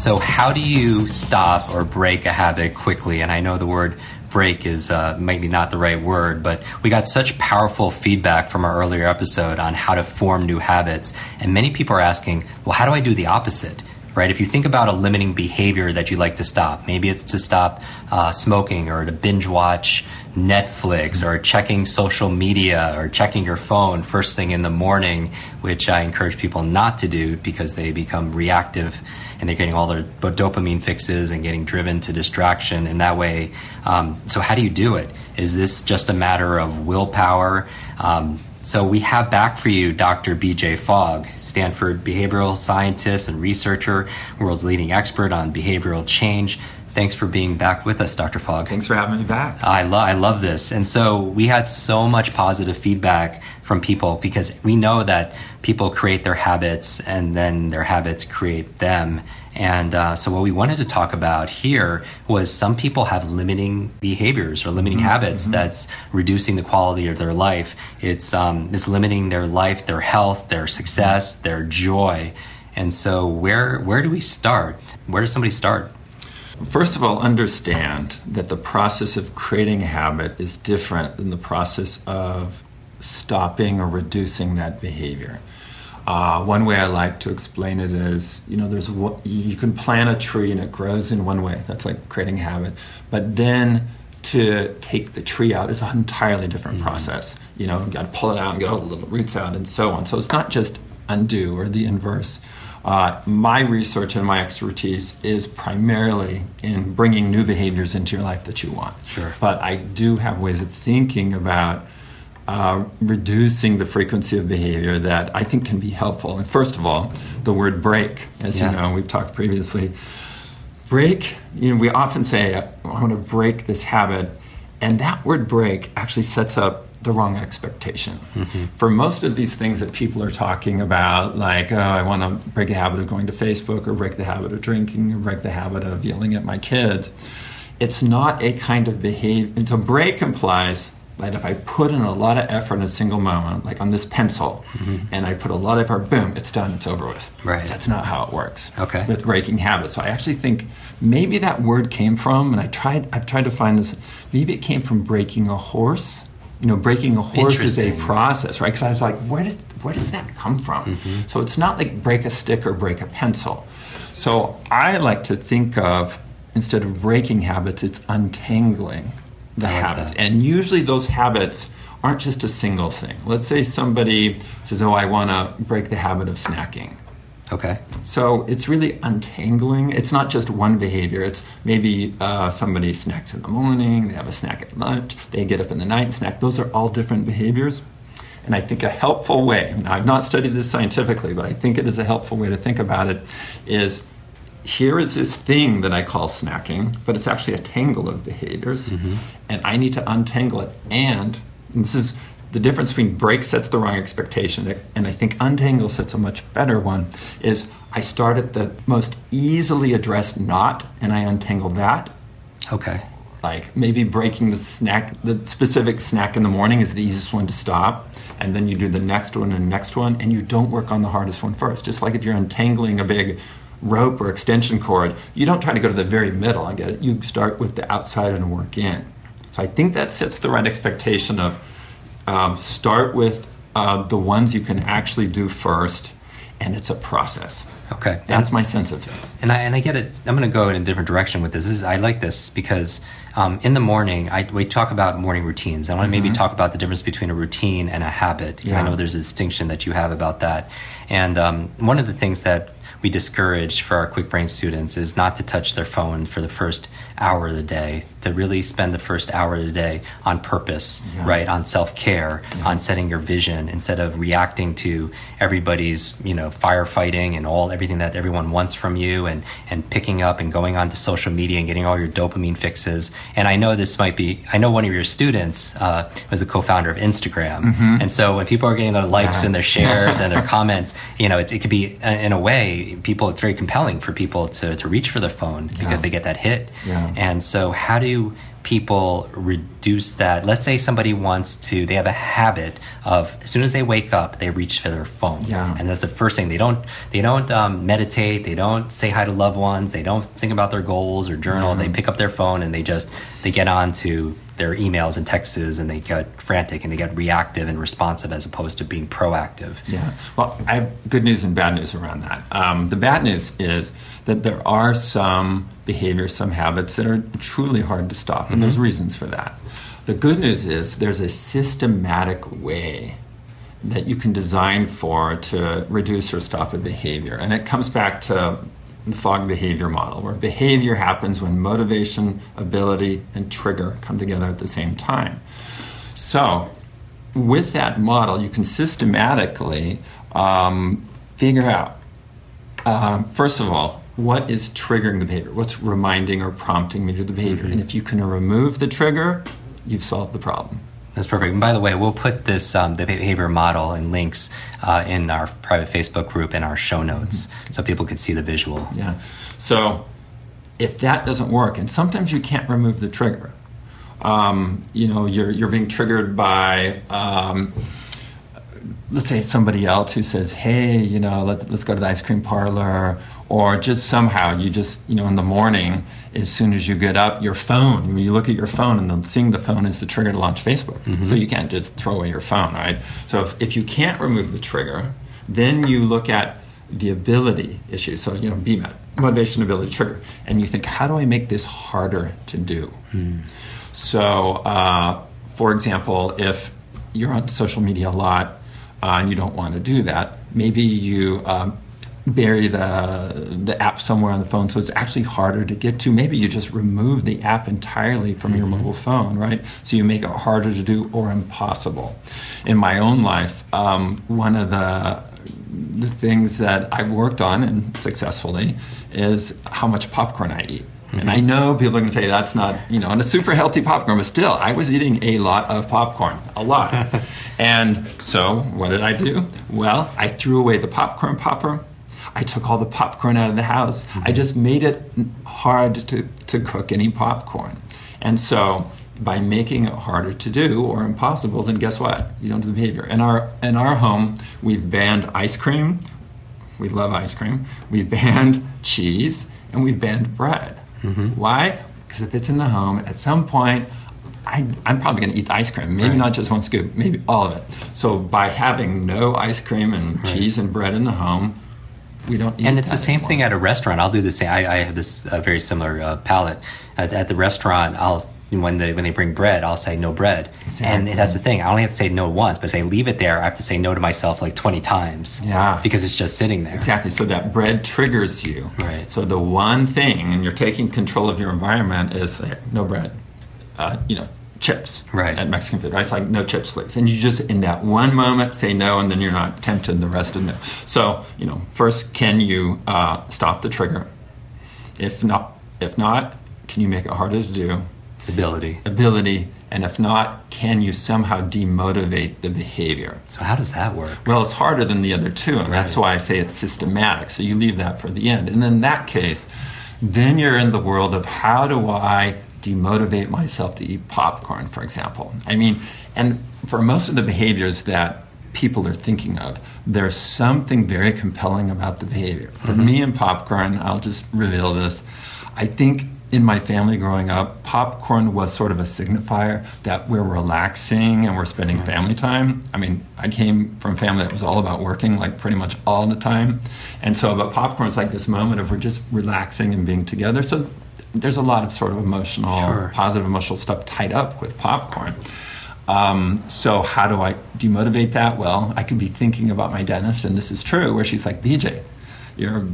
So, how do you stop or break a habit quickly? And I know the word break is uh, maybe not the right word, but we got such powerful feedback from our earlier episode on how to form new habits. And many people are asking, well, how do I do the opposite? Right? If you think about a limiting behavior that you'd like to stop, maybe it's to stop uh, smoking or to binge watch Netflix or checking social media or checking your phone first thing in the morning, which I encourage people not to do because they become reactive and they're getting all their dopamine fixes and getting driven to distraction in that way. Um, so, how do you do it? Is this just a matter of willpower? Um, so, we have back for you Dr. BJ Fogg, Stanford behavioral scientist and researcher, world's leading expert on behavioral change. Thanks for being back with us, Dr. Fogg. Thanks for having me back. I, lo- I love this. And so we had so much positive feedback from people because we know that people create their habits and then their habits create them. And uh, so, what we wanted to talk about here was some people have limiting behaviors or limiting mm-hmm. habits mm-hmm. that's reducing the quality of their life. It's, um, it's limiting their life, their health, their success, their joy. And so, where, where do we start? Where does somebody start? First of all, understand that the process of creating a habit is different than the process of stopping or reducing that behavior. Uh, one way I like to explain it is, you know, there's you can plant a tree and it grows in one way. That's like creating a habit. But then to take the tree out is an entirely different mm-hmm. process. You know, you got to pull it out and get all the little roots out and so on. So it's not just undo or the inverse. Uh, my research and my expertise is primarily in bringing new behaviors into your life that you want. Sure. But I do have ways of thinking about uh, reducing the frequency of behavior that I think can be helpful. And first of all, the word break, as yeah. you know, we've talked previously. Break, you know, we often say, I want to break this habit. And that word break actually sets up the wrong expectation. Mm-hmm. For most of these things that people are talking about, like, oh, I want to break a habit of going to Facebook or break the habit of drinking or break the habit of yelling at my kids, it's not a kind of behavior. And so, break implies that if I put in a lot of effort in a single moment, like on this pencil, mm-hmm. and I put a lot of effort, boom, it's done, it's over with. Right. That's not how it works. Okay. With breaking habits. So I actually think maybe that word came from, and I tried, I've tried to find this, maybe it came from breaking a horse you know, breaking a horse is a process, right? Because I was like, where did where does that come from? Mm-hmm. So it's not like break a stick or break a pencil. So I like to think of instead of breaking habits, it's untangling the like habit. That. And usually those habits aren't just a single thing. Let's say somebody says, "Oh, I want to break the habit of snacking." Okay. So it's really untangling. It's not just one behavior. It's maybe uh, somebody snacks in the morning, they have a snack at lunch, they get up in the night and snack. Those are all different behaviors. And I think a helpful way, now I've not studied this scientifically, but I think it is a helpful way to think about it, is here is this thing that I call snacking, but it's actually a tangle of behaviors. Mm-hmm. And I need to untangle it. And, and this is the difference between break sets the wrong expectation and I think untangle sets a much better one is I start at the most easily addressed knot and I untangle that. Okay. Like maybe breaking the snack, the specific snack in the morning is the easiest one to stop. And then you do the next one and the next one, and you don't work on the hardest one first. Just like if you're untangling a big rope or extension cord, you don't try to go to the very middle and get it. You start with the outside and work in. So I think that sets the right expectation of um, start with uh, the ones you can actually do first, and it's a process. Okay, that's and, my sense of things. And I and I get it. I'm going to go in a different direction with this. this is, I like this because um, in the morning, I, we talk about morning routines. I want to mm-hmm. maybe talk about the difference between a routine and a habit. Yeah. I know there's a distinction that you have about that. And um, one of the things that we discourage for our Kwik Brain students is not to touch their phone for the first hour of the day to really spend the first hour of the day on purpose, Yeah. right? On self care, on setting your vision instead of reacting to everybody's, you know, firefighting and all everything that everyone wants from you and, and picking up and going onto social media and getting all your dopamine fixes. And I know this might be, I know one of your students uh, was a co founder of Instagram. And so when people are getting their likes Yeah. and their shares and their comments, you know, it's, it could be, uh, in a way, people, it's very compelling for people to, to reach for their phone because they get that hit. Yeah. And so, how do people reduce that? Let's say somebody wants to, they have a habit of as soon as they wake up, they reach for their phone. Yeah. And that's the first thing. They don't, they don't um, meditate. They don't say hi to loved ones. They don't think about their goals or journal. They pick up their phone and they just, they get on to their emails and texts and they get frantic and they get reactive and responsive as opposed to being proactive. Yeah. Well, I have good news and bad news around that. Um, the bad news is that there are some behaviors, some habits that are truly hard to stop, and there's reasons for that. The good news is there's a systematic way that you can design for to reduce or stop a behavior. And it comes back to the Fogg behavior model, where behavior happens when motivation, ability, and trigger come together at the same time. So, with that model, you can systematically um, figure out, um, first of all, what is triggering the behavior? What's reminding or prompting me to the behavior? And if you can remove the trigger, you've solved the problem. That's perfect. And by the way, we'll put this um, the behavior model and links uh, in our private Facebook group in our show notes, so people can see the visual. Yeah. So if that doesn't work, and sometimes you can't remove the trigger, um, you know, you're, you're being triggered by, um, let's say, somebody else who says, hey, you know, let, let's go to the ice cream parlor. Or just somehow you just, you know, in the morning, as soon as you get up, your phone, you look at your phone and then seeing the phone is the trigger to launch Facebook. So you can't just throw away your phone, right? So if, if you can't remove the trigger, then you look at the ability issue. So, you know, BMAT, motivation, ability, trigger. And you think, how do I make this harder to do? So, uh, for example, if you're on social media a lot uh, and you don't want to do that, maybe you um, bury the the app somewhere on the phone so it's actually harder to get to. Maybe you just remove the app entirely from your mobile phone, right? So you make it harder to do or impossible. In my own life, um, one of the the things that I've worked on and successfully is how much popcorn I eat. And I know people are going to say that's not, you know, and a super healthy popcorn, but still, I was eating a lot of popcorn, a lot. and so, what did I do? Well, I threw away the popcorn popper. I took all the popcorn out of the house. I mm-hmm. just made it hard to, to cook any popcorn. And so, by making it harder to do or impossible, then guess what? You don't do the behavior. In our in our home, we've banned ice cream. We love ice cream. We've banned cheese and we've banned bread. Mm-hmm. Why? Because if it's in the home, at some point, I, I'm probably going to eat the ice cream. Maybe not just one scoop, maybe all of it. So by having no ice cream and cheese and bread in the home, we don't eat And it's the same anymore. thing at a restaurant. I'll do the same. I, I have this uh, very similar uh, palate at, at the restaurant. I'll when they when they bring bread, I'll say no bread, and that's the thing. I only have to say no once, but if they leave it there, I have to say no to myself like twenty times. Yeah. because it's just sitting there. Exactly. So that bread triggers you. Right. So the one thing, and you're taking control of your environment, is like, no bread. Uh, you know, chips. Right. At Mexican food, right? It's like no chips, please. And you just in that one moment say no, and then you're not tempted the rest of the meal. So you know, first, can you uh, stop the trigger? If not, if not, can you make it harder to do? Ability. Ability, and if not, can you somehow demotivate the behavior? So how does that work? Well, it's harder than the other two, and that's why I say it's systematic. So you leave that for the end. And in that case, then you're in the world of how do I demotivate myself to eat popcorn, for example. I mean, and for most of the behaviors that people are thinking of, there's something very compelling about the behavior. For mm-hmm. me and popcorn, I'll just reveal this. I think in my family growing up, popcorn was sort of a signifier that we're relaxing and we're spending mm-hmm. family time. I mean, I came from a family that was all about working, like pretty much all the time. And so, but popcorn is like this moment of we're just relaxing and being together. So there's a lot of sort of emotional, Sure. positive emotional stuff tied up with popcorn. Um, so how do I demotivate that? Well, I could be thinking about my dentist, and this is true, where she's like, BJ, you're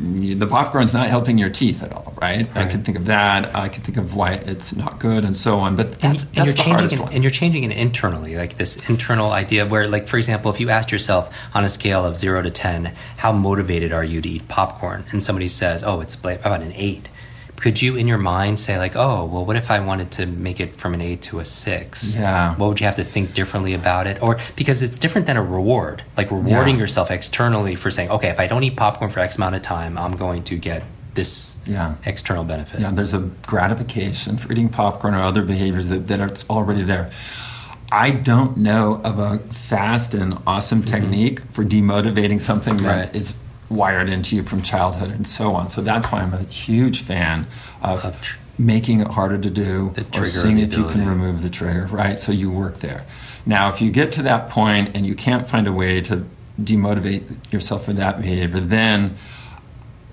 the popcorn's not helping your teeth at all, right? I Right. can think of that. I can think of why it's not good and so on. But and, that's, and that's you're the changing hardest it, one. and you're changing it internally like this internal idea where like for example if you asked yourself on a scale of 0 to 10 how motivated are you to eat popcorn and somebody says oh it's about an 8 could you in your mind say like oh well what if i wanted to make it from an 8 to a 6 Yeah. what would you have to think differently about it or because it's different than a reward like rewarding Yeah. yourself externally for saying okay if i don't eat popcorn for x amount of time i'm going to get this Yeah. external benefit Yeah, there's a gratification for eating popcorn or other behaviors that, that are already there. I don't know of a fast and awesome technique for demotivating something that is Mm-hmm. Right. Wired into you from childhood and so on. So that's why I'm a huge fan of, Of tr- making it harder to do or seeing if you can remove the trigger, right? So you work there. Now, if you get to that point and you can't find a way to demotivate yourself for that behavior, then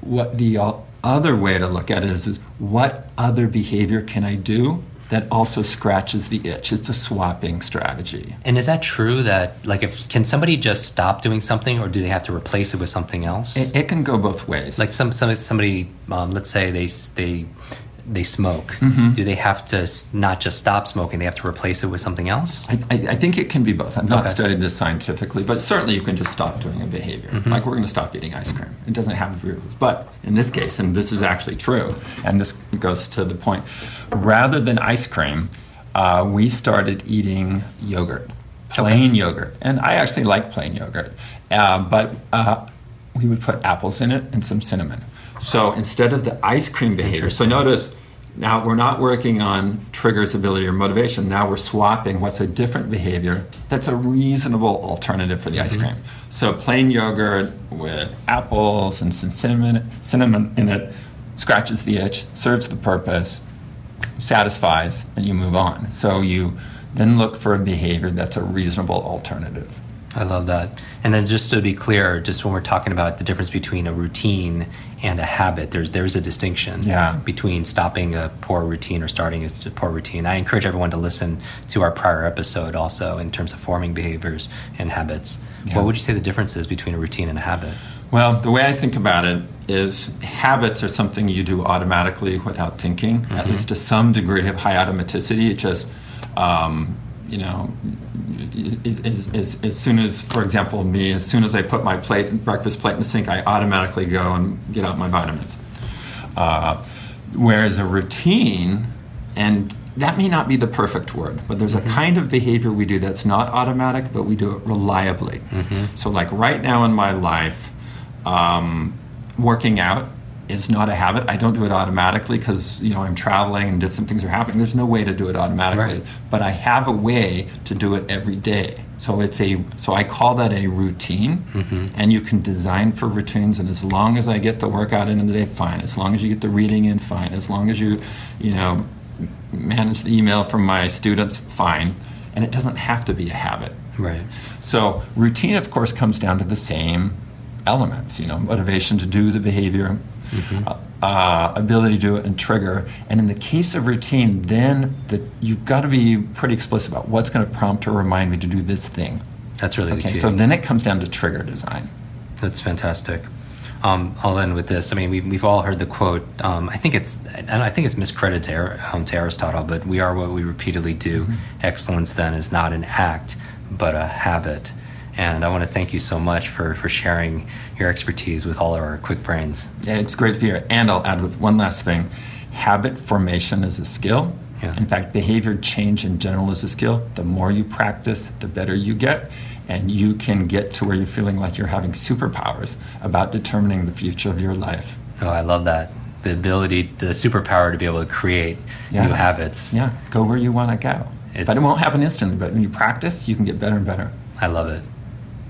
what the other way to look at it is, is what other behavior can I do that also scratches the itch? It's a swapping strategy. And is that true that like if can somebody just stop doing something or do they have to replace it with something else? It, it can go both ways. like some, some somebody um, let's say they they they smoke. Mm-hmm. Do they have to not just stop smoking? They have to replace it with something else? I, I, I think it can be both. I've not Okay. studied this scientifically, but certainly you can just stop doing a behavior. Mm-hmm. Like we're going to stop eating ice cream. It doesn't have to be. But in this case, and this is actually true, and this goes to the point, rather than ice cream, uh, we started eating yogurt, plain yogurt, and I actually like plain yogurt, uh, but uh, we would put apples in it and some cinnamon. So instead of the ice cream behavior, so notice now we're not working on triggers, ability, or motivation. Now we're swapping what's a different behavior that's a reasonable alternative for the ice mm-hmm. cream. So plain yogurt with apples and some cinnamon, cinnamon in it scratches the itch, serves the purpose, satisfies, and you move on. So you then look for a behavior that's a reasonable alternative. I love that. And then just to be clear, just when we're talking about the difference between a routine and a habit, there's there's a distinction Yeah. between stopping a poor routine or starting a poor routine. I encourage everyone to listen to our prior episode also in terms of forming behaviors and habits. Yeah. What would you say the difference is between a routine and a habit? Well, the way I think about it is habits are something you do automatically without thinking, at least to some degree of high automaticity. It just, um, you know, is, is, is, as soon as, for example, me, as soon as I put my plate, breakfast plate in the sink, I automatically go and get out my vitamins. Uh, whereas a routine, and that may not be the perfect word, but there's a kind of behavior we do that's not automatic, but we do it reliably. So, like right now in my life, um, working out is not a habit. I don't do it automatically because you know I'm traveling and different things are happening. There's no way to do it automatically, Right. but I have a way to do it every day. So it's a so I call that a routine, mm-hmm. and you can design for routines. And as long as I get the workout in in the day, fine. As long as you get the reading in, fine. As long as you, you know, manage the email from my students, fine. And it doesn't have to be a habit. Right. So routine, of course, comes down to the same elements. You know, motivation to do the behavior, uh, uh, ability to do it, and trigger. And in the case of routine, then the, you've got to be pretty explicit about what's going to prompt or remind me to do this thing. That's really the Okay, key. so then it comes down to trigger design. That's fantastic. Um, I'll end with this. I mean, we, we've all heard the quote. Um, I think it's and I think it's miscredited to, um, to Aristotle, but we are what we repeatedly do. Excellence then is not an act, but a habit. And I want to thank you so much for, for sharing your expertise with all of our Kwik Brains. Yeah, it's great to be here. And I'll add with one last thing habit formation is a skill. Yeah. In fact, behavior change in general is a skill. The more you practice, the better you get. And you can get to where you're feeling like you're having superpowers about determining the future of your life. Oh, I love that. The ability, the superpower to be able to create Yeah. new habits. Yeah, go where you want to go. It's- but it won't happen instantly. But when you practice, you can get better and better. I love it.